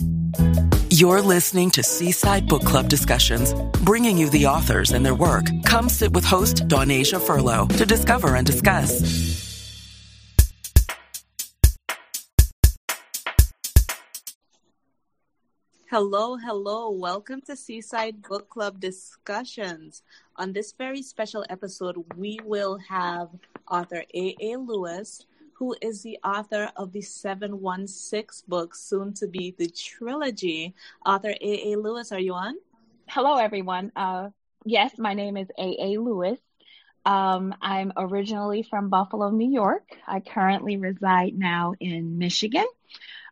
You're listening to Seaside Book Club discussions, bringing you the authors and their work. Come sit with host Donasia Furlow to discover and discuss. Hello, hello. Welcome to Seaside Book Club discussions. On this very special episode, we will have author A.A. Lewis, who is the author of the 716 book, soon to be the trilogy. Author A.A. Lewis, are you on? Hello, everyone. Uh, yes, my name is A.A. Lewis. Um, I'm originally from Buffalo, New York. I currently reside now in Michigan.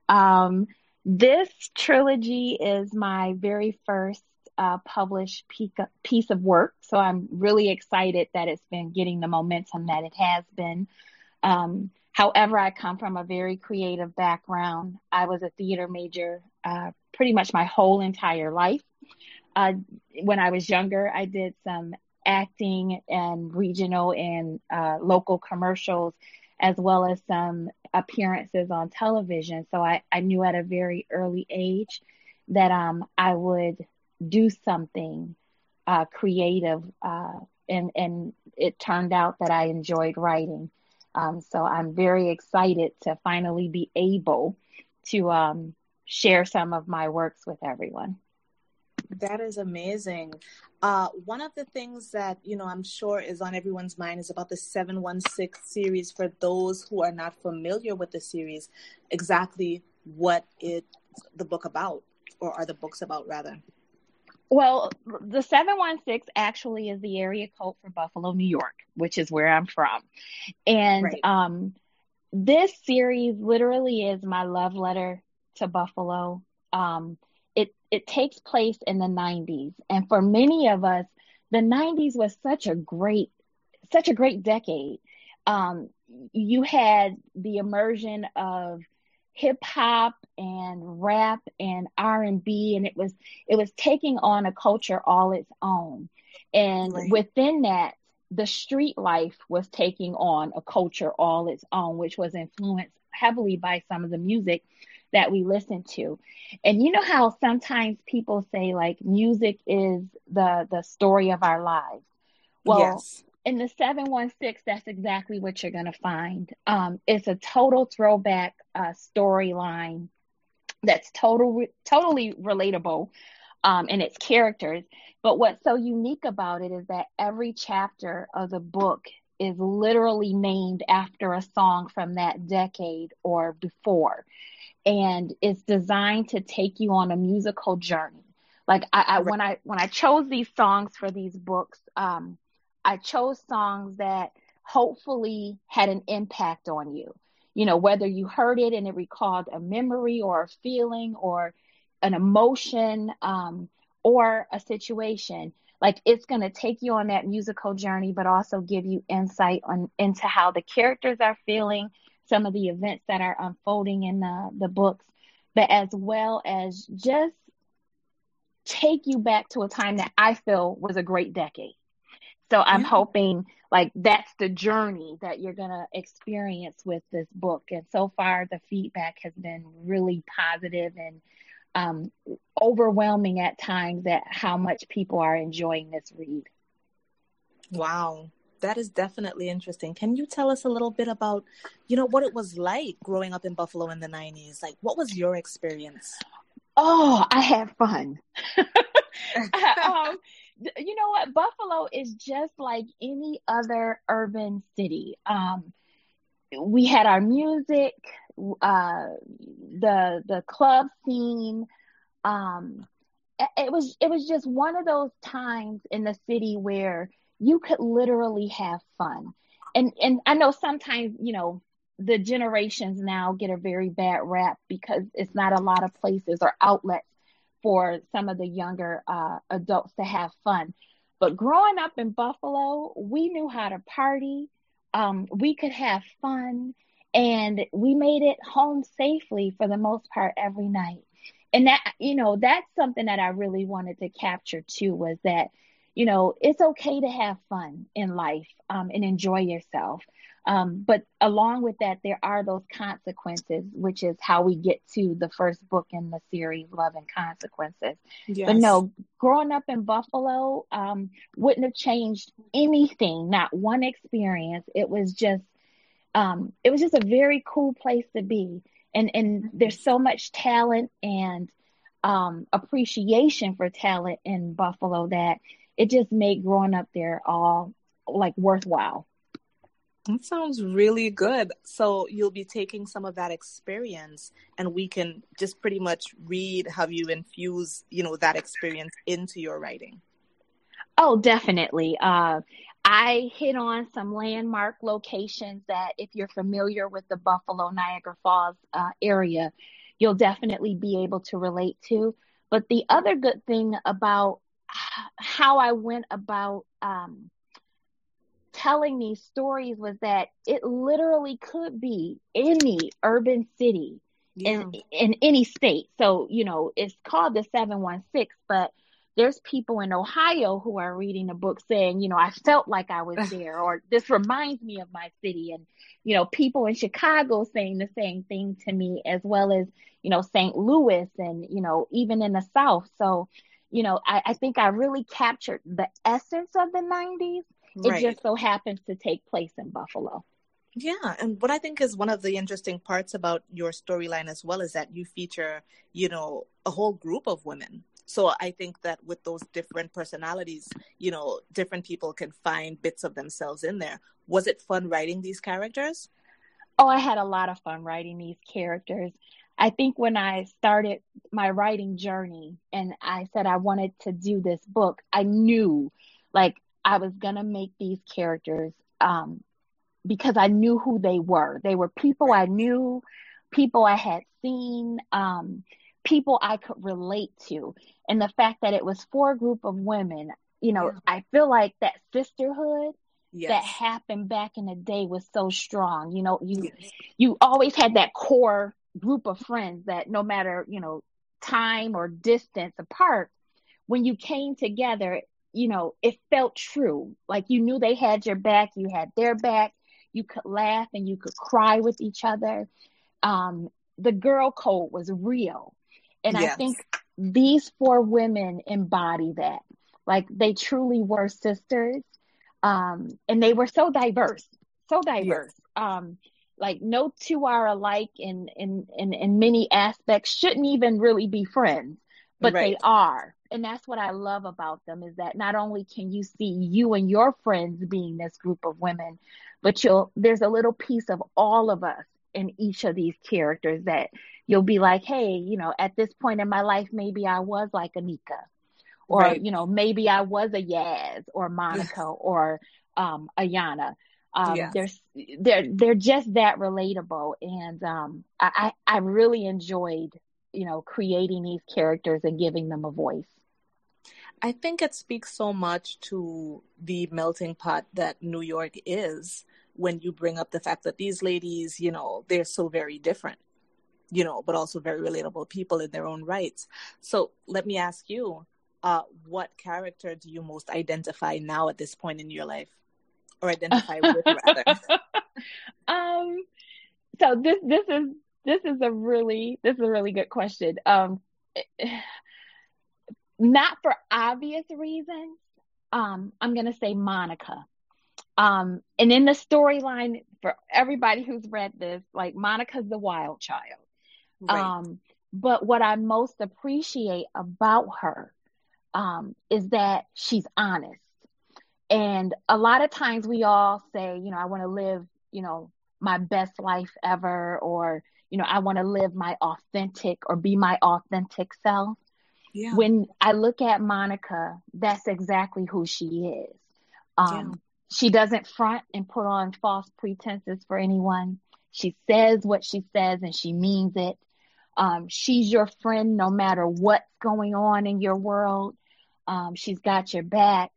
Um, this trilogy is my very first uh, published piece of work, so I'm really excited that it's been getting the momentum that it has been. Um, however, I come from a very creative background. I was a theater major uh, pretty much my whole entire life. Uh, when I was younger, I did some acting and regional and uh, local commercials as well as some appearances on television. So I, I knew at a very early age that um, I would do something uh, creative, uh, and and it turned out that I enjoyed writing. Um, so I'm very excited to finally be able to um, share some of my works with everyone. That is amazing. Uh, one of the things that you know I'm sure is on everyone's mind is about the 716 series. For those who are not familiar with the series, exactly what it the book about, or are the books about rather? Well, the 716 actually is the area code for Buffalo, New York, which is where I'm from. And right. um, this series literally is my love letter to Buffalo. Um, it it takes place in the 90s and for many of us the 90s was such a great such a great decade um, you had the immersion of hip hop and rap and R&B and it was it was taking on a culture all its own and right. within that the street life was taking on a culture all its own which was influenced heavily by some of the music that we listen to. And you know how sometimes people say like music is the the story of our lives. Well, yes. In the 716 that's exactly what you're going to find. Um, it's a total throwback uh, storyline that's total totally relatable um, in its characters. But what's so unique about it is that every chapter of the book is literally named after a song from that decade or before and it's designed to take you on a musical journey. Like I, I when I when I chose these songs for these books, um, I chose songs that hopefully had an impact on you. You know, whether you heard it and it recalled a memory or a feeling or an emotion um, or a situation. Like it's going to take you on that musical journey, but also give you insight on into how the characters are feeling, some of the events that are unfolding in the, the books, but as well as just take you back to a time that I feel was a great decade. So I'm yeah. hoping like that's the journey that you're going to experience with this book. And so far, the feedback has been really positive and um, overwhelming at times at how much people are enjoying this read. Wow that is definitely interesting. Can you tell us a little bit about, you know, what it was like growing up in Buffalo in the 90s? Like, what was your experience? Oh, I had fun. um, you know what? Buffalo is just like any other urban city. Um, we had our music, uh, the the club scene. Um, it was it was just one of those times in the city where you could literally have fun. And and I know sometimes, you know, the generations now get a very bad rap because it's not a lot of places or outlets for some of the younger uh, adults to have fun. But growing up in Buffalo, we knew how to party. Um, we could have fun, and we made it home safely for the most part every night. And that, you know, that's something that I really wanted to capture too was that you know, it's okay to have fun in life um, and enjoy yourself. Um, but along with that, there are those consequences, which is how we get to the first book in the series, Love and Consequences. Yes. But no, growing up in Buffalo um, wouldn't have changed anything, not one experience. It was just, um, it was just a very cool place to be. And, and there's so much talent and um, appreciation for talent in Buffalo that it just made growing up there all like worthwhile. That sounds really good. So you'll be taking some of that experience and we can just pretty much read how you infuse, you know, that experience into your writing. Oh, definitely. Uh, I hit on some landmark locations that if you're familiar with the Buffalo Niagara Falls uh, area, you'll definitely be able to relate to. But the other good thing about how I went about um, telling these stories was that it literally could be any urban city yeah. in in any state. So, you know, it's called the 716, but there's people in Ohio who are reading the book saying, you know, I felt like I was there or this reminds me of my city and you know, people in Chicago saying the same thing to me as well as, you know, St. Louis and, you know, even in the South. So, you know, I, I think I really captured the essence of the 90s Right. It just so happens to take place in Buffalo. Yeah, and what I think is one of the interesting parts about your storyline as well is that you feature, you know, a whole group of women. So I think that with those different personalities, you know, different people can find bits of themselves in there. Was it fun writing these characters? Oh, I had a lot of fun writing these characters. I think when I started my writing journey and I said I wanted to do this book, I knew like I was going to make these characters um, because I knew who they were. They were people I knew, people I had seen, um, people I could relate to. And the fact that it was for a group of women, you know, yeah. I feel like that sisterhood yes. that happened back in the day was so strong. You know, you yes. you always had that core group of friends that no matter, you know, time or distance apart, when you came together, you know, it felt true. Like you knew they had your back, you had their back, you could laugh and you could cry with each other. Um, the girl code was real. And yes. I think these four women embody that. Like they truly were sisters. Um, and they were so diverse, so diverse. Yes. Um, like no two are alike in, in, in, in many aspects, shouldn't even really be friends, but right. they are and that's what I love about them is that not only can you see you and your friends being this group of women, but you'll there's a little piece of all of us in each of these characters that you'll be like, hey, you know, at this point in my life, maybe I was like Anika, or right. you know, maybe I was a Yaz or Monica or um, Ayana. Um. They're they're they're just that relatable, and um, I I really enjoyed you know creating these characters and giving them a voice. I think it speaks so much to the melting pot that New York is when you bring up the fact that these ladies, you know, they're so very different, you know, but also very relatable people in their own rights. So let me ask you, uh, what character do you most identify now at this point in your life? Or identify with rather? um so this this is this is a really this is a really good question. Um not for obvious reasons. Um, I'm going to say Monica. Um, and in the storyline, for everybody who's read this, like Monica's the wild child. Right. Um, but what I most appreciate about her um, is that she's honest. And a lot of times we all say, you know, I want to live, you know, my best life ever, or, you know, I want to live my authentic or be my authentic self. Yeah. When I look at Monica, that's exactly who she is. Um, yeah. She doesn't front and put on false pretenses for anyone. She says what she says and she means it. Um, she's your friend no matter what's going on in your world. Um, she's got your back.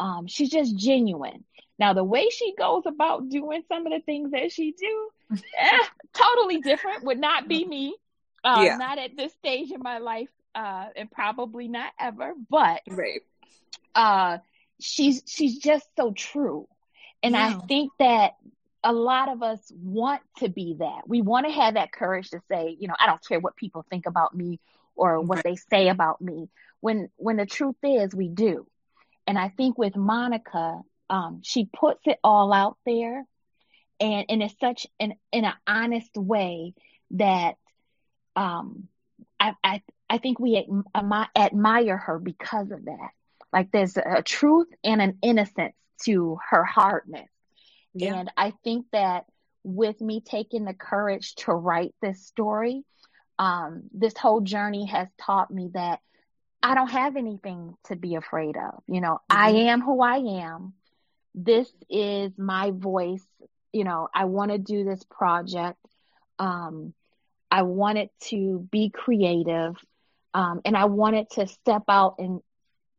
Um, she's just genuine. Now, the way she goes about doing some of the things that she do, eh, totally different. Would not be me. Uh, yeah. Not at this stage in my life uh, and probably not ever, but right. Uh, she's she's just so true, and yeah. I think that a lot of us want to be that. We want to have that courage to say, you know, I don't care what people think about me or what right. they say about me. When when the truth is we do. And I think with Monica, um, she puts it all out there and, and it's such an in an honest way that um, I, I I think we admire her because of that. Like there's a truth and an innocence to her hardness. Yeah. And I think that with me taking the courage to write this story, um, this whole journey has taught me that I don't have anything to be afraid of. You know, mm-hmm. I am who I am. This is my voice. You know, I want to do this project. Um, I wanted to be creative. Um, and I wanted to step out and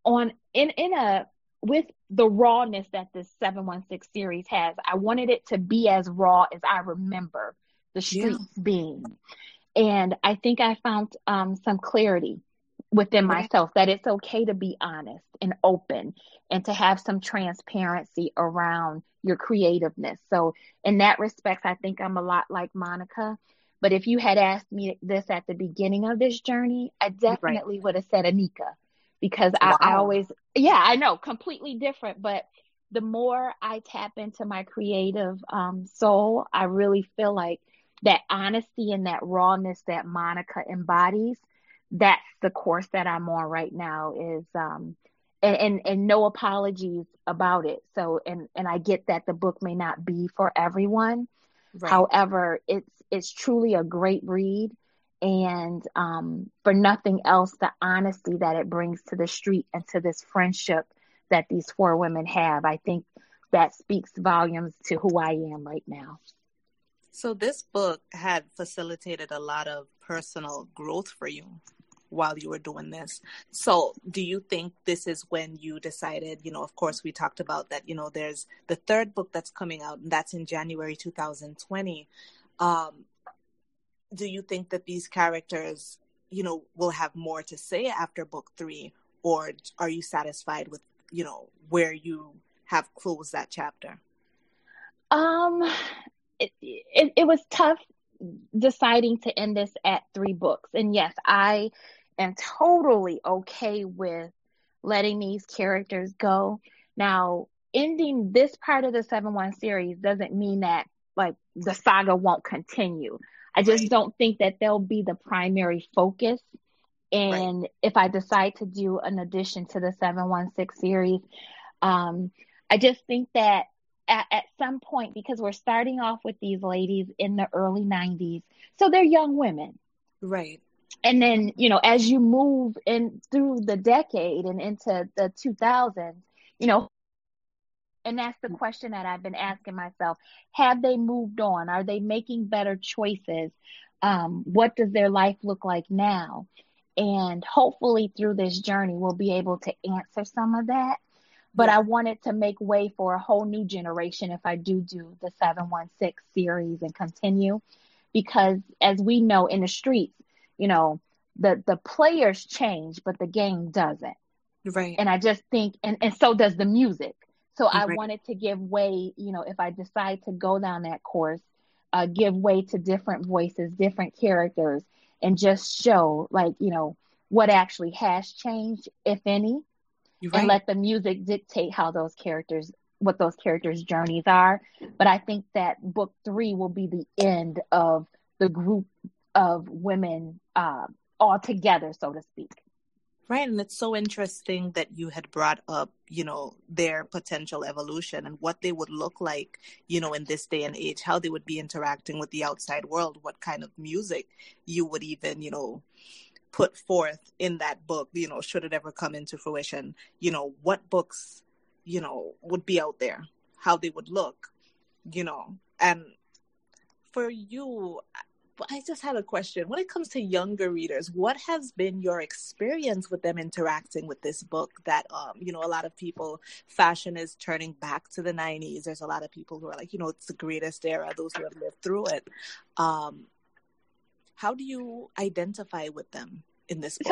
on in in a with the rawness that this 716 series has. I wanted it to be as raw as I remember the streets yeah. being. And I think I found um, some clarity within myself that it's okay to be honest and open and to have some transparency around your creativeness. So, in that respect, I think I'm a lot like Monica. But if you had asked me this at the beginning of this journey, I definitely right. would have said Anika because wow. I, I always, yeah, I know, completely different. But the more I tap into my creative um, soul, I really feel like that honesty and that rawness that Monica embodies that's the course that I'm on right now is um and, and, and no apologies about it. So and and I get that the book may not be for everyone. Right. However, it's it's truly a great read and um for nothing else the honesty that it brings to the street and to this friendship that these four women have. I think that speaks volumes to who I am right now. So this book had facilitated a lot of personal growth for you while you were doing this. So, do you think this is when you decided, you know, of course, we talked about that, you know, there's the third book that's coming out, and that's in January 2020. Um, do you think that these characters, you know, will have more to say after book three, or are you satisfied with, you know, where you have closed that chapter? Um, it, it, it was tough deciding to end this at three books. And yes, I am totally okay with letting these characters go. Now, ending this part of the 7 1 series doesn't mean that like the saga won't continue. I just right. don't think that they'll be the primary focus. And right. if I decide to do an addition to the 716 series, um, I just think that at, at some point, because we're starting off with these ladies in the early 90s, so they're young women. Right. And then you know as you move in through the decade and into the 2000s you know and that's the question that i've been asking myself. Have they moved on? Are they making better choices? Um, what does their life look like now? And hopefully through this journey we'll be able to answer some of that but yeah. i wanted to make way for a whole new generation if i do do the 716 series and continue because as we know in the streets you know, the the players change, but the game doesn't. Right. And I just think, and and so does the music. So I wanted to give way, you know, if I decide to go down that course, uh, give way to different voices, different characters, and just show, like, you know, what actually has changed, if any, right. and let the music dictate how those characters, what those characters' journeys are. But I think that book three will be the end of the group of women uh, all together, so to speak. Right, and it's so interesting that you had brought up, you know, their potential evolution and what they would look like, you know, in this day and age, how they would be interacting with the outside world, what kind of music you would even, you know, put forth in that book, you know, should it ever come into fruition, you know, what books, you know, would be out there, how they would look, you know, and for you, I just had a question. When it comes to younger readers, what has been your experience with them interacting with this book? That um, you know, a lot of people, fashion is turning back to the '90s. There's a lot of people who are like, you know, it's the greatest era. Those who have lived through it. Um, how do you identify with them in this book?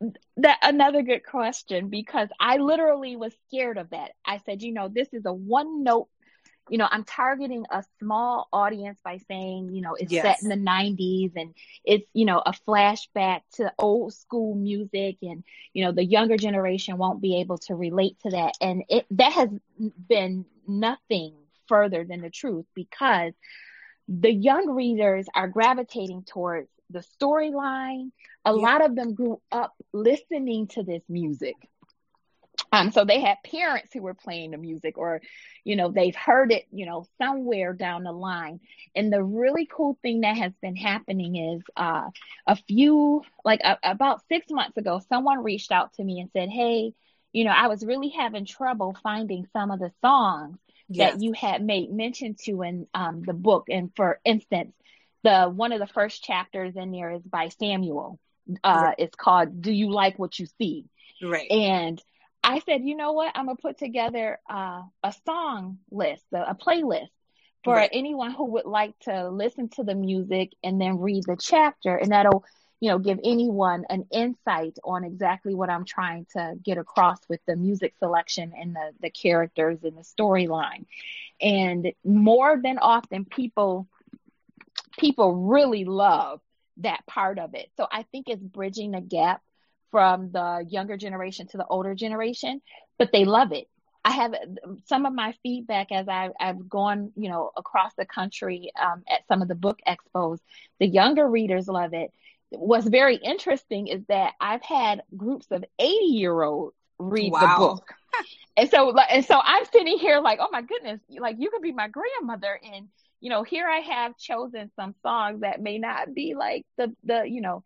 So that another good question because I literally was scared of that. I said, you know, this is a one note you know, I'm targeting a small audience by saying, you know, it's yes. set in the 90s and it's, you know, a flashback to old school music and, you know, the younger generation won't be able to relate to that. And it, that has been nothing further than the truth because the young readers are gravitating towards the storyline. A yeah. lot of them grew up listening to this music. Um, so they had parents who were playing the music, or, you know, they've heard it, you know, somewhere down the line. And the really cool thing that has been happening is uh, a few, like a, about six months ago, someone reached out to me and said, Hey, you know, I was really having trouble finding some of the songs that you had made mention to in um, the book. And for instance, the one of the first chapters in there is by Samuelle. Uh, right. It's called "Do You Like What You See?" Right. And I said, you know what? I'm gonna put together uh, a song list, a, a playlist for right. anyone who would like to listen to the music and then read the chapter, and that'll you know give anyone an insight on exactly what i'm trying to get across with the music selection and the the characters and the storyline and more than often people people really love that part of it so i think it's bridging the gap from the younger generation to the older generation but they love it I have some of my feedback as I, have gone, you know, across the country um, at some of the book expos. The younger readers love it what's very interesting is that I've had groups of 80 year olds read wow. the book. and so, and so I'm sitting here like, oh my goodness, like you could be my grandmother. And, you know, here I have chosen some songs that may not be like the, the, you know,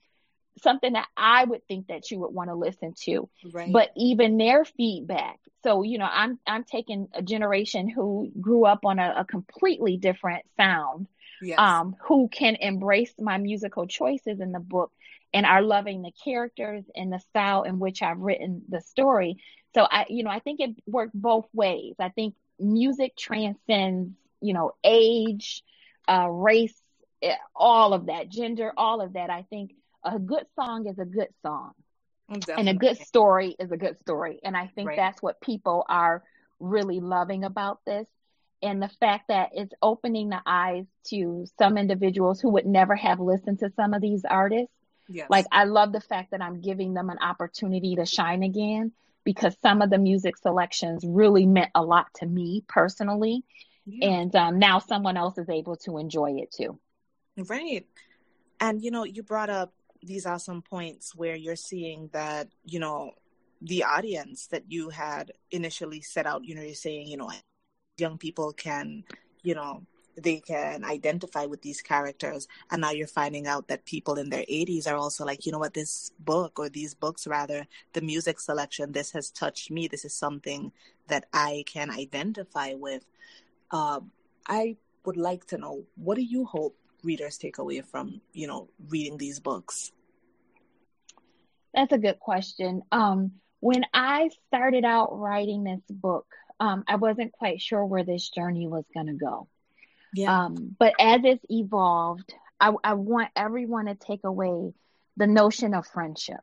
something that I would think that you would want to listen to. Right. But even their feedback. So, you know, I'm I'm taking a generation who grew up on a, a completely different sound yes. um, who can embrace my musical choices in the book and are loving the characters and the style in which I've written the story. So I, you know, I think it worked both ways. I think music transcends, you know, age, uh, race, eh, all of that, gender, all of that. I think a good song is a good song. Definitely. And a good story is a good story. And I think right. that's what people are really loving about this and the fact that it's opening the eyes to some individuals who would never have listened to some of these artists. Yes. Like I love the fact that I'm giving them an opportunity to shine again because some of the music selections really meant a lot to me personally. Yeah. And um, now someone else is able to enjoy it too. Right. And you know, you brought up these awesome points where you're seeing that, you know, the audience that you had initially set out, you know, you're saying, you know, young people can, you know, they can identify with these characters. And now you're finding out that people in their 80s are also like you know what this book or these books rather the music selection this has touched me. This is something that i can identify with. Uh, i would like to know what do you hope readers take away from you know reading these books? That's a good question. Um, when i started out writing this book um, I wasn't quite sure where this journey was going to go. Yeah. Um, but as it's evolved, I, I want everyone to take away the notion of friendship.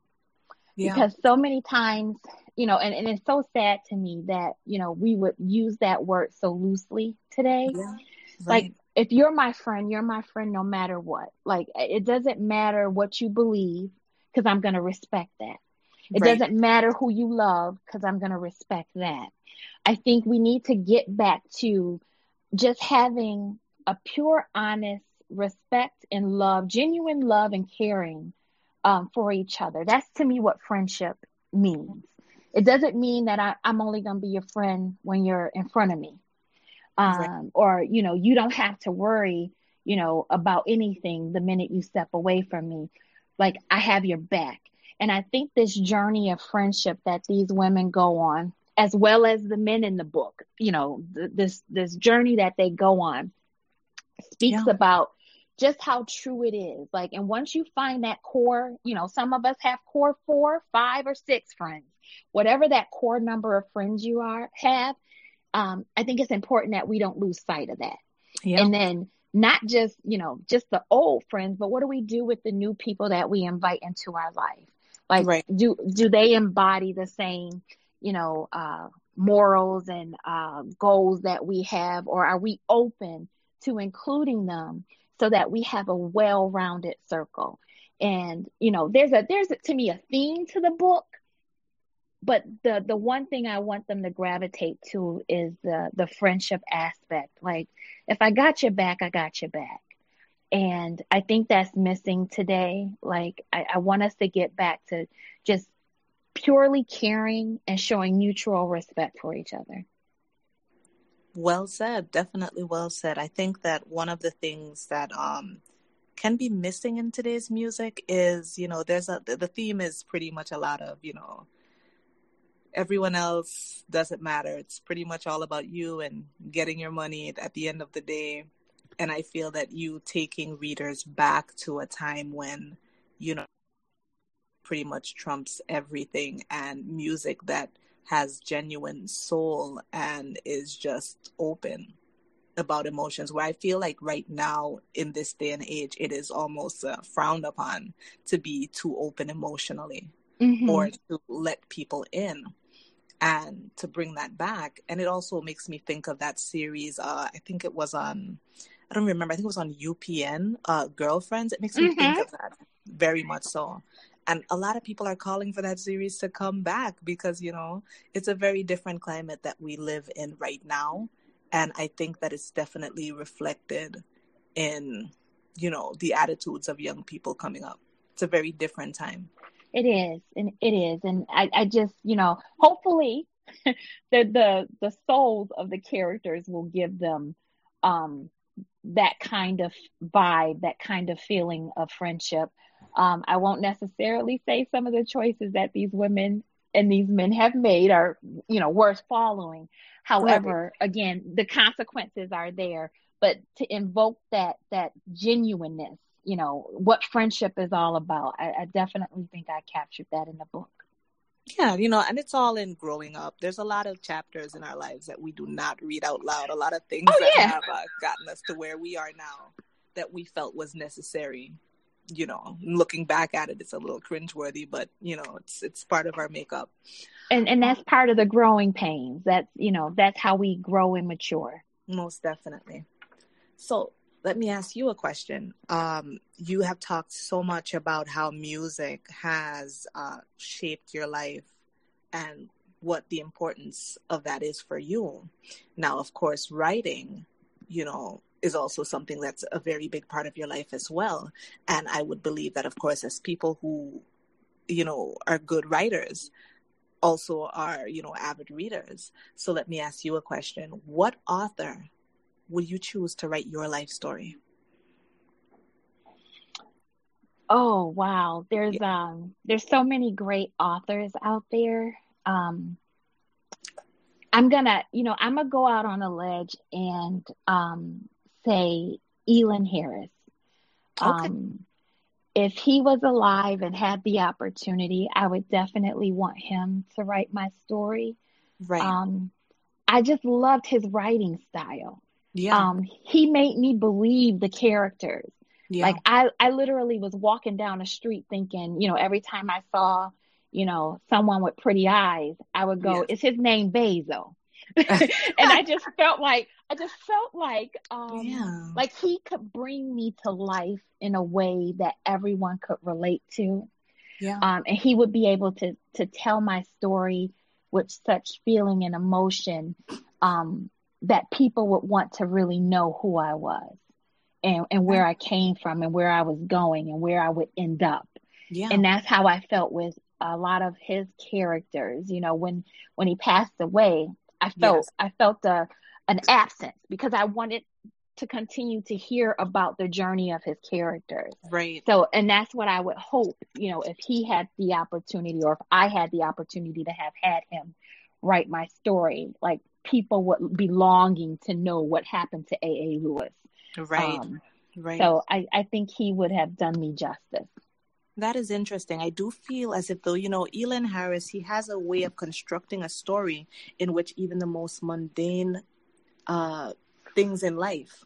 Yeah. Because so many times, you know, and, and it's so sad to me that, you know, we would use that word so loosely today. Yeah. Right. Like, if you're my friend, you're my friend no matter what. Like, it doesn't matter what you believe because I'm going to respect that. It right. doesn't matter who you love because I'm going to respect that. I think we need to get back to just having a pure, honest respect and love, genuine love and caring um, for each other. That's to me what friendship means. It doesn't mean that I, am only going to be your friend when you're in front of me. Um, right. Or, you know, you don't have to worry, you know, about anything the minute you step away from me. Like, I have your back. And I think this journey of friendship that these women go on, as well as the men in the book, you know, th- this this journey that they go on, speaks yeah. about just how true it is. Like, and once you find that core, you know, some of us have core four, five, or six friends. Whatever that core number of friends you are have, um, I think it's important that we don't lose sight of that. Yeah. And then not just, you know, just the old friends, but what do we do with the new people that we invite into our life? Like, right. do do they embody the same, you know, uh, morals and uh, goals that we have, or are we open to including them so that we have a well-rounded circle? And you know, there's a there's a, to me a theme to the book, but the the one thing I want them to gravitate to is the the friendship aspect. Like, if I got your back, I got your back. And I think that's missing today. Like, I, I want us to get back to just purely caring and showing mutual respect for each other. Well said. Definitely well said. I think that one of the things that um, can be missing in today's music is, you know, there's a the theme is pretty much a lot of, you know, everyone else doesn't matter. It's pretty much all about you and getting your money at the end of the day. And I feel that you taking readers back to a time when, you know, pretty much trumps everything and music that has genuine soul and is just open about emotions where i feel like right now in this day and age it is almost uh, frowned upon to be too open emotionally mm-hmm. or to let people in and to bring that back and it also makes me think of that series uh, i think it was on i don't remember. I think it was on upn uh, girlfriends. It makes me mm-hmm. think of that very much so. And a lot of people are calling for that series to come back because you know it's a very different climate that we live in right now. And i think that it's definitely reflected in you know the attitudes of young people coming up. It's a very different time. It is. And it is. And i, I just you know hopefully the the the souls of the characters will give them um that kind of vibe that kind of feeling of friendship um, I won't necessarily say some of the choices that these women and these men have made are, you know, worth following. However, right. again, the consequences are there. But to invoke that that genuineness, you know, what friendship is all about, I, I definitely think I captured that in the book. Yeah, you know, and it's all in growing up. There's a lot of chapters in our lives that we do not read out loud. A lot of things oh, that yeah. have uh, gotten us to where we are now that we felt was necessary you know, looking back at it, it's a little cringeworthy, but you know, it's it's part of our makeup. And and that's part of the growing pains. That's you know, that's how we grow and mature. Most definitely. So let me ask you a question. Um, you have talked so much about how music has uh, shaped your life and what the importance of that is for you. Now, of course, writing, you know, is also something that's a very big part of your life as well. And I would believe that, of course, as people who, you know, are good writers, also are, you know, avid readers. So let me ask you a question. What author would you choose to write your life story? Oh wow, there's yeah. um there's so many great authors out there. Um I'm gonna, you know, I'm gonna go out on a ledge and um say Elon Harris. Okay. Um, if he was alive and had the opportunity, I would definitely want him to write my story. Right. Um, I just loved his writing style. Yeah. Um, he made me believe the characters. Yeah. Like I, I literally was walking down the street thinking, you know, every time I saw, you know, someone with pretty eyes, I would go, yes. "Is his name Basil?" and I just felt like I just felt like um yeah. like he could bring me to life in a way that everyone could relate to. Yeah. Um and he would be able to to tell my story with such feeling and emotion um that people would want to really know who I was and and where I came from and where I was going and where I would end up. Yeah. And that's how I felt with a lot of his characters. You know, when when he passed away, I felt yes. I felt a, an absence because I wanted to continue to hear about the journey of his characters. Right. So, and that's what I would hope, you know, if he had the opportunity or if I had the opportunity to have had him write my story, like people would be longing to know what happened to A.A. Lewis. Right. Um, right. So I, I think he would have done me justice. That is interesting. I do feel as if though, you know, Elon Harris, he has a way of constructing a story in which even the most mundane uh, things in life,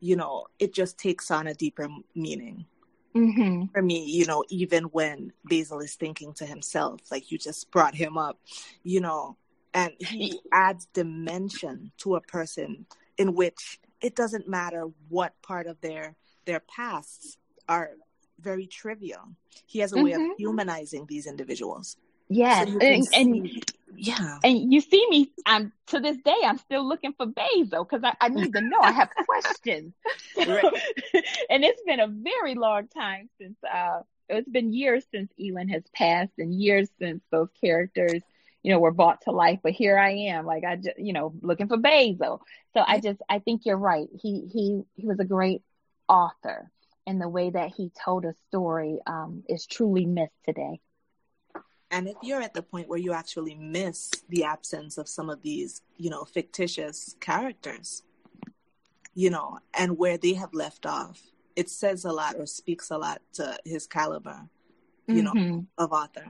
you know, it just takes on a deeper meaning. Mm-hmm. For me, you know, even when Basil is thinking to himself, like you just brought him up, you know, and he adds dimension to a person in which it doesn't matter what part of their their pasts are very trivial. He has a mm-hmm. way of mm-hmm. humanizing these individuals. Yes, so and, and, yeah, and you see me. I'm to this day. I'm still looking for Basil because I, I need to know. I have questions, and it's been a very long time since. uh It's been years since Elin has passed, and years since those characters you know, were brought to life. But here I am, like I just, you know, looking for basil. So I just, I think you're right. He he he was a great author, and the way that he told a story um, is truly missed today. And if you're at the point where you actually miss the absence of some of these, you know, fictitious characters, you know, and where they have left off, it says a lot or speaks a lot to his caliber, you mm-hmm. know, of author.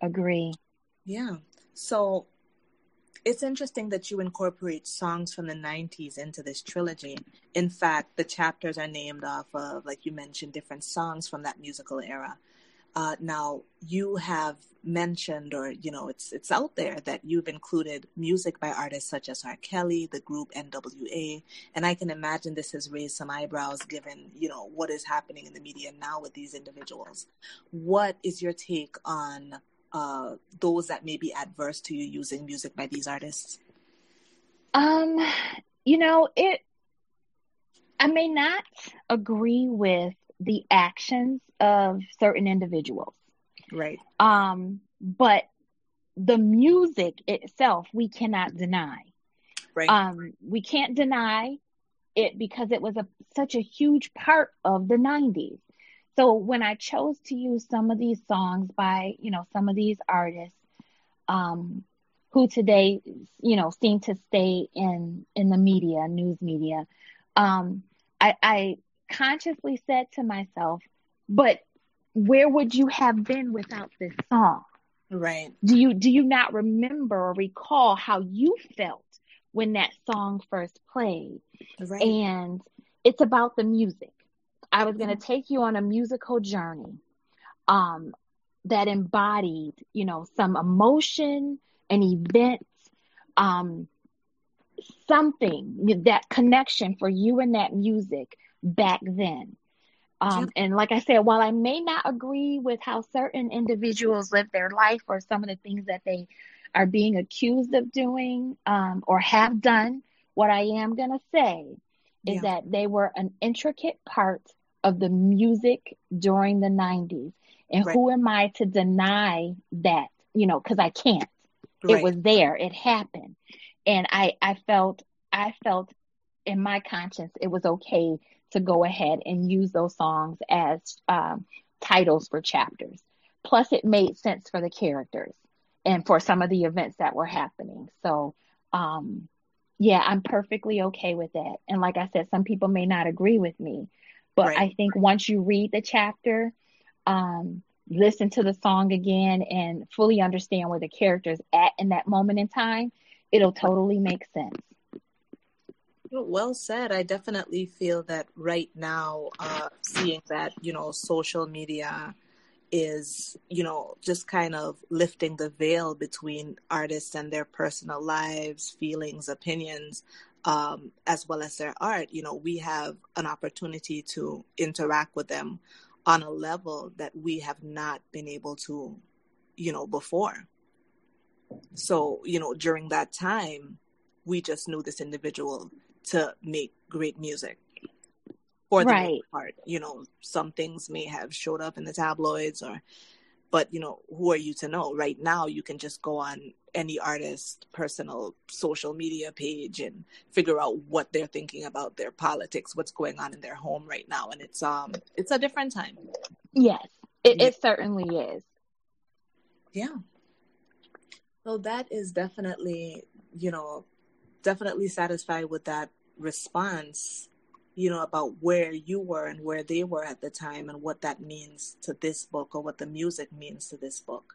Agree. Yeah. So it's interesting that you incorporate songs from the 90s into this trilogy. In fact, the chapters are named off of, like you mentioned, different songs from that musical era. Uh, now, you have mentioned, or you know, it's it's out there that you've included music by artists such as R. Kelly, the group N.W.A., and I can imagine this has raised some eyebrows given you know what is happening in the media now with these individuals. What is your take on uh, those that may be adverse to you using music by these artists? Um, you know, it. I may not agree with the actions of certain individuals. Right. Um, but the music itself, we cannot deny. Right. Um, we can't deny it because it was a such a huge part of the 90s. So when I chose to use some of these songs by, you know, some of these artists, um, who today, you know, seem to stay in in the media, news media, um, I, I consciously said to myself, but where would you have been without this song? Right. Do you do you not remember or recall how you felt when that song first played? Right. And it's about the music. I was going to take you on a musical journey um, that embodied, you know, some emotion, an event, um, something, that connection for you and that music back then. Um, and like I said, while I may not agree with how certain individuals live their life or some of the things that they are being accused of doing um, or have done, what I am going to say is yeah. that they were an intricate part of the music during the 90s. And right. who am I to deny that, you know, because I can't. Right. It was there, it happened. And I, I felt, I felt in my conscience it was okay to go ahead and use those songs as um, titles for chapters. Plus, it made sense for the characters and for some of the events that were happening. So, um, yeah, I'm perfectly okay with that. And like I said, some people may not agree with me, but right. I think once you read the chapter, um, listen to the song again and fully understand where the character is at in that moment in time, it'll totally make sense. Well said. I definitely feel that right now, uh, seeing that, you know, social media is, you know, just kind of lifting the veil between artists and their personal lives, feelings, opinions um, as well as their art, you know, we have an opportunity to interact with them on a level that we have not been able to, you know, before. So, you know, during that time, we just knew this individual to make great music. For the right. part, you know, some things may have showed up in the tabloids or but you know who are you to know? Right now you can just go on any artist personal social media page and figure out what they're thinking about their politics what's going on in their home right now and it's um it's a different time. Yes. It, yeah. it certainly is. Yeah. So that is definitely you know definitely satisfied with that response you know, about where you were and where they were at the time and what that means to this book or what the music means to this book.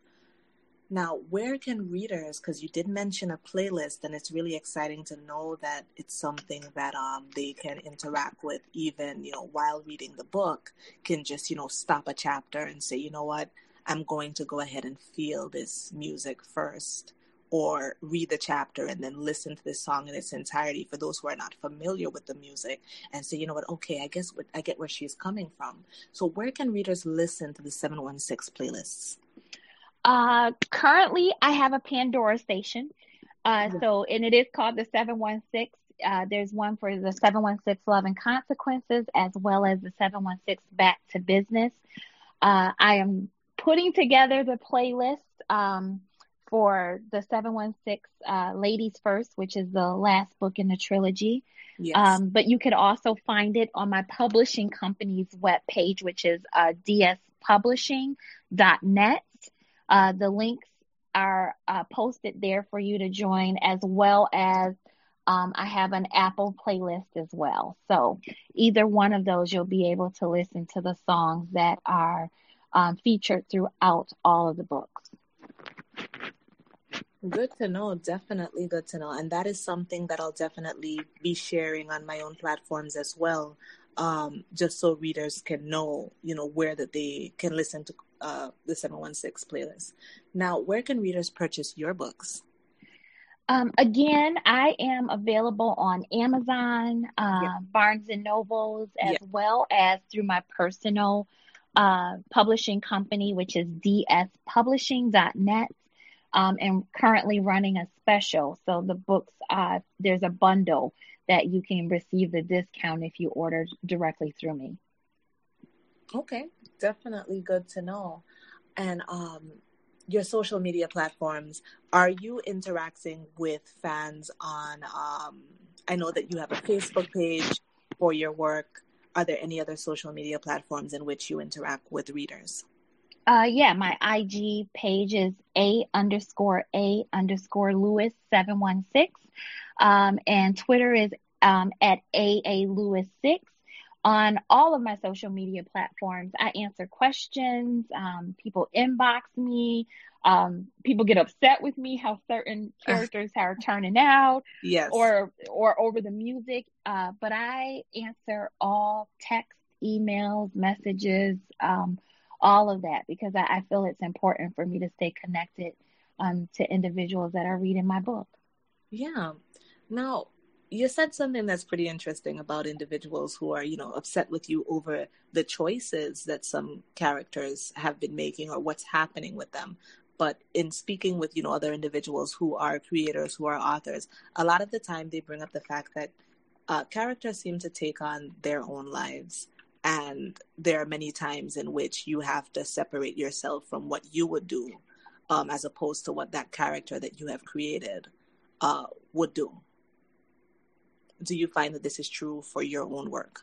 Now, where can readers, because you did mention a playlist, and it's really exciting to know that it's something that um, they can interact with even, you know, while reading the book, can just, you know, stop a chapter and say, you know what, I'm going to go ahead and feel this music first. Or read the chapter and then listen to this song in its entirety for those who are not familiar with the music and say, you know what, okay, I guess what, I get where she's coming from. So where can readers listen to the 716 playlists? Uh, currently, I have a Pandora station. Uh, so, and it is called the 716. Uh, there's one for the 716 Love and Consequences, as well as the 716 Back to Business. Uh, I am putting together the playlist um, for the 716 uh, Ladies First, which is the last book in the trilogy. Yes. Um, but you could also find it on my publishing company's webpage, which is uh, dspublishing.net. Uh, the links are uh, posted there for you to join, as well as um, I have an Apple playlist as well. So either one of those, you'll be able to listen to the songs that are um, featured throughout all of the books. Good to know. Definitely good to know. And that is something that I'll definitely be sharing on my own platforms as well, um, just so readers can know, you know, where that they can listen to uh, the 716 playlist. Now, where can readers purchase your books? Um, again, I am available on Amazon, uh, yeah. Barnes and Nobles, as yeah. well as through my personal uh, publishing company, which is dspublishing.net. Um, and currently running a special. So the books, uh, there's a bundle that you can receive the discount if you order directly through me. Okay, definitely good to know. And um, your social media platforms, are you interacting with fans on? Um, I know that you have a Facebook page for your work. Are there any other social media platforms in which you interact with readers? Uh, yeah, my IG page is a underscore a underscore Lewis seven one six, um, and Twitter is um, at a a Lewis six on all of my social media platforms. I answer questions. Um, people inbox me. Um, people get upset with me how certain characters are turning out. Yes. Or or over the music. Uh, but I answer all text, emails, messages, um, all of that because I, I, feel it's important for me to stay connected um, to individuals that are reading my book. Yeah. Now, you said something that's pretty interesting about individuals who are, you know, upset with you over the choices that some characters have been making or what's happening with them. But in speaking with, you know, other individuals who are creators, who are authors, a lot of the time they bring up the fact that uh, characters seem to take on their own lives. And there are many times in which you have to separate yourself from what you would do um, as opposed to what that character that you have created uh, would do do you find that this is true for your own work?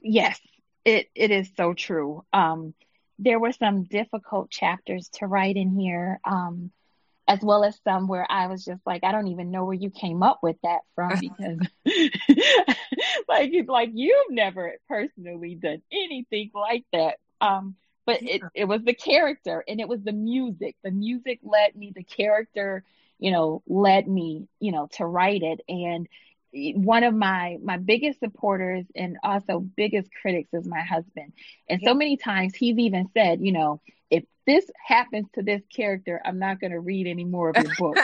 Yes, it, it is so true. Um, there were some difficult chapters to write in here, um, as well as some where I was just like, I don't even know where you came up with that from because, like, it's like you've never personally done anything like that. Um, but yeah. it, it was the character and it was the music. The music led me, the character, you know, led me, you know, to write it. And one of my my biggest supporters and also biggest critics is my husband and so many times he's even said you know if this happens to this character i'm not going to read any more of your book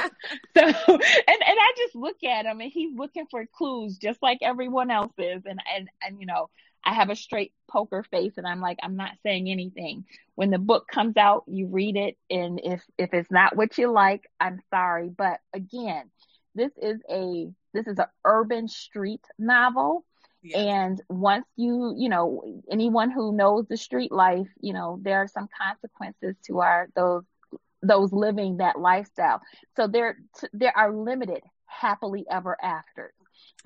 so and and i just look at him and he's looking for clues just like everyone else is and and and you know i have a straight poker face and i'm like i'm not saying anything when the book comes out you read it and if if it's not what you like i'm sorry but again this is a this is an urban street novel. And once you, you know, anyone who knows the street life, you know, there are some consequences to our those those living that lifestyle. So there there are limited happily ever after.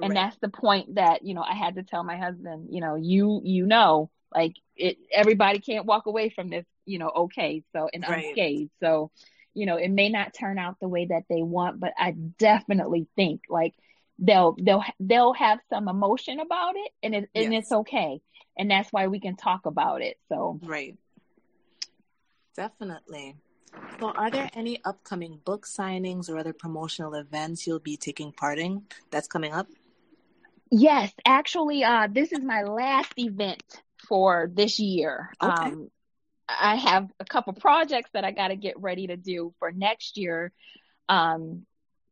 And right. that's the point that, you know, I had to tell my husband, you know, you you know, like it everybody can't walk away from this, you know, okay. So and right. unscathed. So, you know, it may not turn out the way that they want, but I definitely think like they'll they'll they'll have some emotion about it and it yes. and it's okay. And that's why we can talk about it. So right. Definitely. So are there any upcoming book signings or other promotional events you'll be taking part in that's coming up? Yes. Actually uh this is my last event for this year. Okay. um i have a couple projects that i got to get ready to do for next year. Um,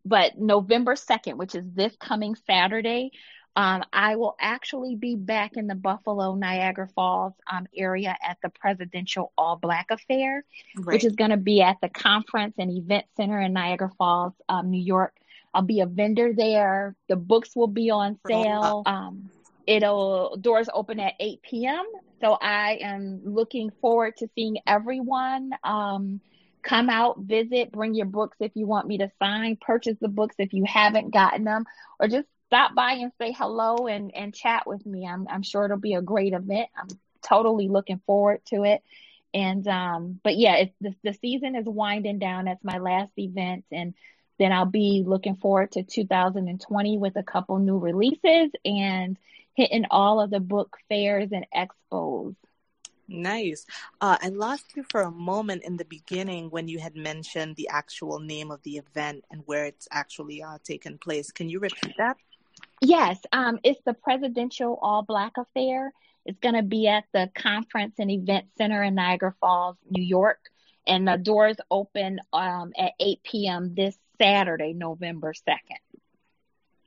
but November 2nd, which is this coming Saturday, um, I will actually be back in the Buffalo Niagara Falls um, area at the Presidential All Black Affair, which is going to be at the Conference and Event Center in Niagara Falls, um, New York. I'll be a vendor there. The books will be on sale. Um, it'll doors open at 8 p.m. So I am looking forward to seeing everyone. Come out, visit, bring your books if you want me to sign, purchase the books if you haven't gotten them, or just stop by and say hello and, and chat with me. I'm, I'm sure it'll be a great event. I'm totally looking forward to it. And, um, but yeah, it's the, the season is winding down. That's my last event. And then I'll be looking forward to 2020 with a couple new releases and hitting all of the book fairs and expos. Nice. Uh, I lost you for a moment in the beginning when you had mentioned the actual name of the event and where it's actually uh, taken place. Can you repeat that? Yes, um, it's the Presidential All Black Affair. It's going to be at the Conference and Event Center in Niagara Falls, New York. And the doors open um, at 8 p.m. this Saturday, November 2nd.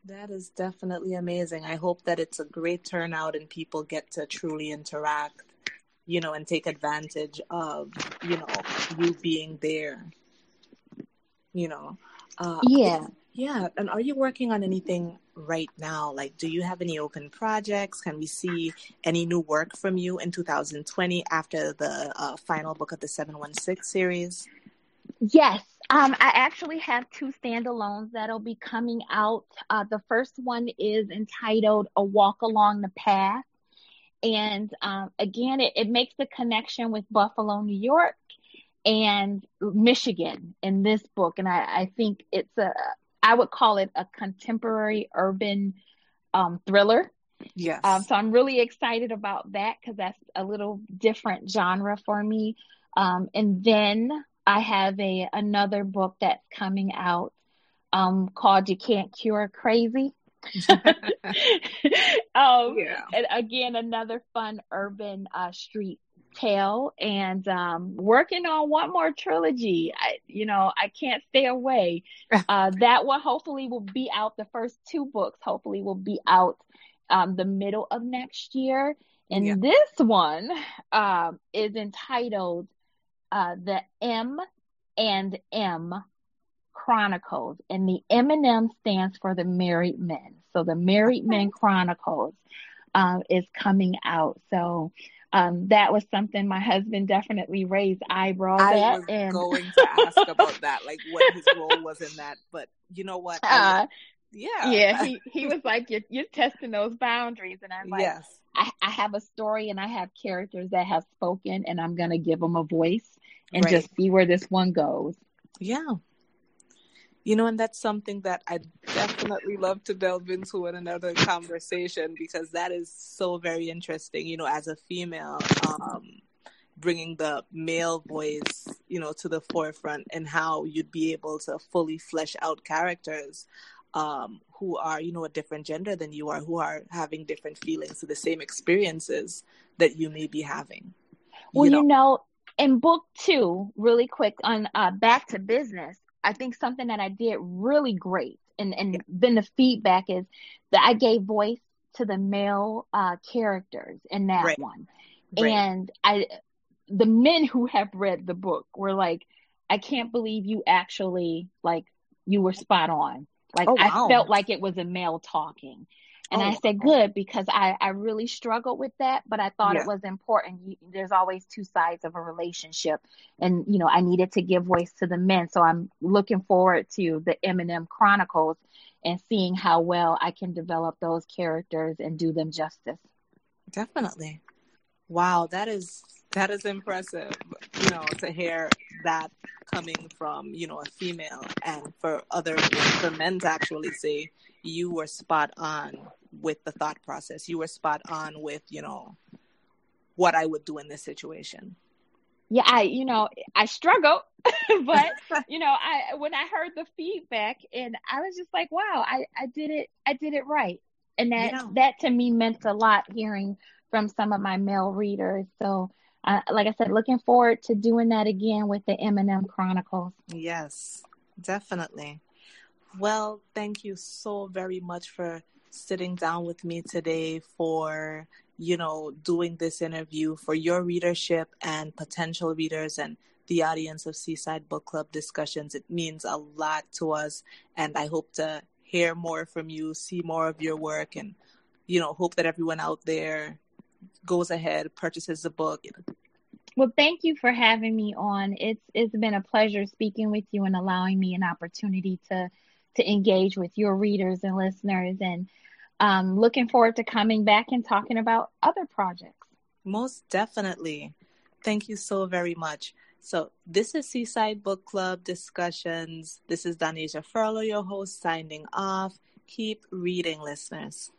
That is definitely amazing. I hope that it's a great turnout and people get to truly interact, you know, and take advantage of, you know, you being there. You know. Uh, yeah. Yeah. And are you working on anything right now? Like, do you have any open projects? Can we see any new work from you in 2020 after the uh, final book of the 716 series? Yes. Um, I actually have two standalones that'll be coming out. Uh, the first one is entitled A Walk Along the Path. And um, again, it, it makes the connection with Buffalo, New York and Michigan in this book. And I, I think it's a I would call it a contemporary urban um, thriller. Yes. Um, so I'm really excited about that because that's a little different genre for me. Um, and then I have a another book that's coming out um, called "You Can't Cure Crazy." um, yeah. And again, another fun urban uh, street tale and um, working on one more trilogy. I, you know, I can't stay away. Uh, that one hopefully will be out. The first two books hopefully will be out um, the middle of next year. And yeah. this one uh, is entitled uh, The M and M Chronicles. And the M and M stands for the Married Men. So the Married Men Chronicles uh, is coming out. So um, that was something my husband definitely raised eyebrows I at. was and... going to ask about that, like what his role was in that. But you know what? I, uh, yeah, yeah. He he was like, "You're you're testing those boundaries," and I'm like, "Yes." I, I have a story and I have characters that have spoken, and I'm gonna give them a voice and right. just see where this one goes. Yeah, you know, and that's something that I definitely love to delve into in another conversation because that is so very interesting. You know, as a female, um, bringing the male voice, you know, to the forefront and how you'd be able to fully flesh out characters um, who are, you know, a different gender than you are, who are having different feelings to the same experiences that you may be having. Well, you know, you know in book two, really quick on uh, back to business, I think something that I did really great, and and yeah. then the feedback is that I gave voice to the male uh, characters in that right. one, right. and I, the men who have read the book were like, I can't believe you actually like you were spot on. Like oh, wow. I felt like it was a male talking. And oh, I said, good, because I, I really struggled with that, but I thought yeah. it was important. You, there's always two sides of a relationship. And, you know, I needed to give voice to the men. So I'm looking forward to the M&M Chronicles and seeing how well I can develop those characters and do them justice. Definitely. Wow, that is that is impressive, you know, to hear that coming from, you know, a female and for other for men to actually say you were spot on with the thought process. You were spot on with, you know, what I would do in this situation. Yeah, I, you know, I struggled, but you know, I when I heard the feedback and I was just like, wow, I I did it, I did it right. And that yeah. that to me meant a lot hearing from some of my male readers. So, uh, like I said, looking forward to doing that again with the M&M Chronicles. Yes. Definitely. Well, thank you so very much for sitting down with me today for, you know, doing this interview for your readership and potential readers and the audience of Seaside Book Club discussions. It means a lot to us, and I hope to hear more from you, see more of your work, and, you know, hope that everyone out there goes ahead, purchases the book. Well, thank you for having me on. It's it's been a pleasure speaking with you and allowing me an opportunity to to engage with your readers and listeners and um, looking forward to coming back and talking about other projects. Most definitely. Thank you so very much. So, this is Seaside Book Club discussions. This is Donasia Furlow, your host, signing off. Keep reading, listeners.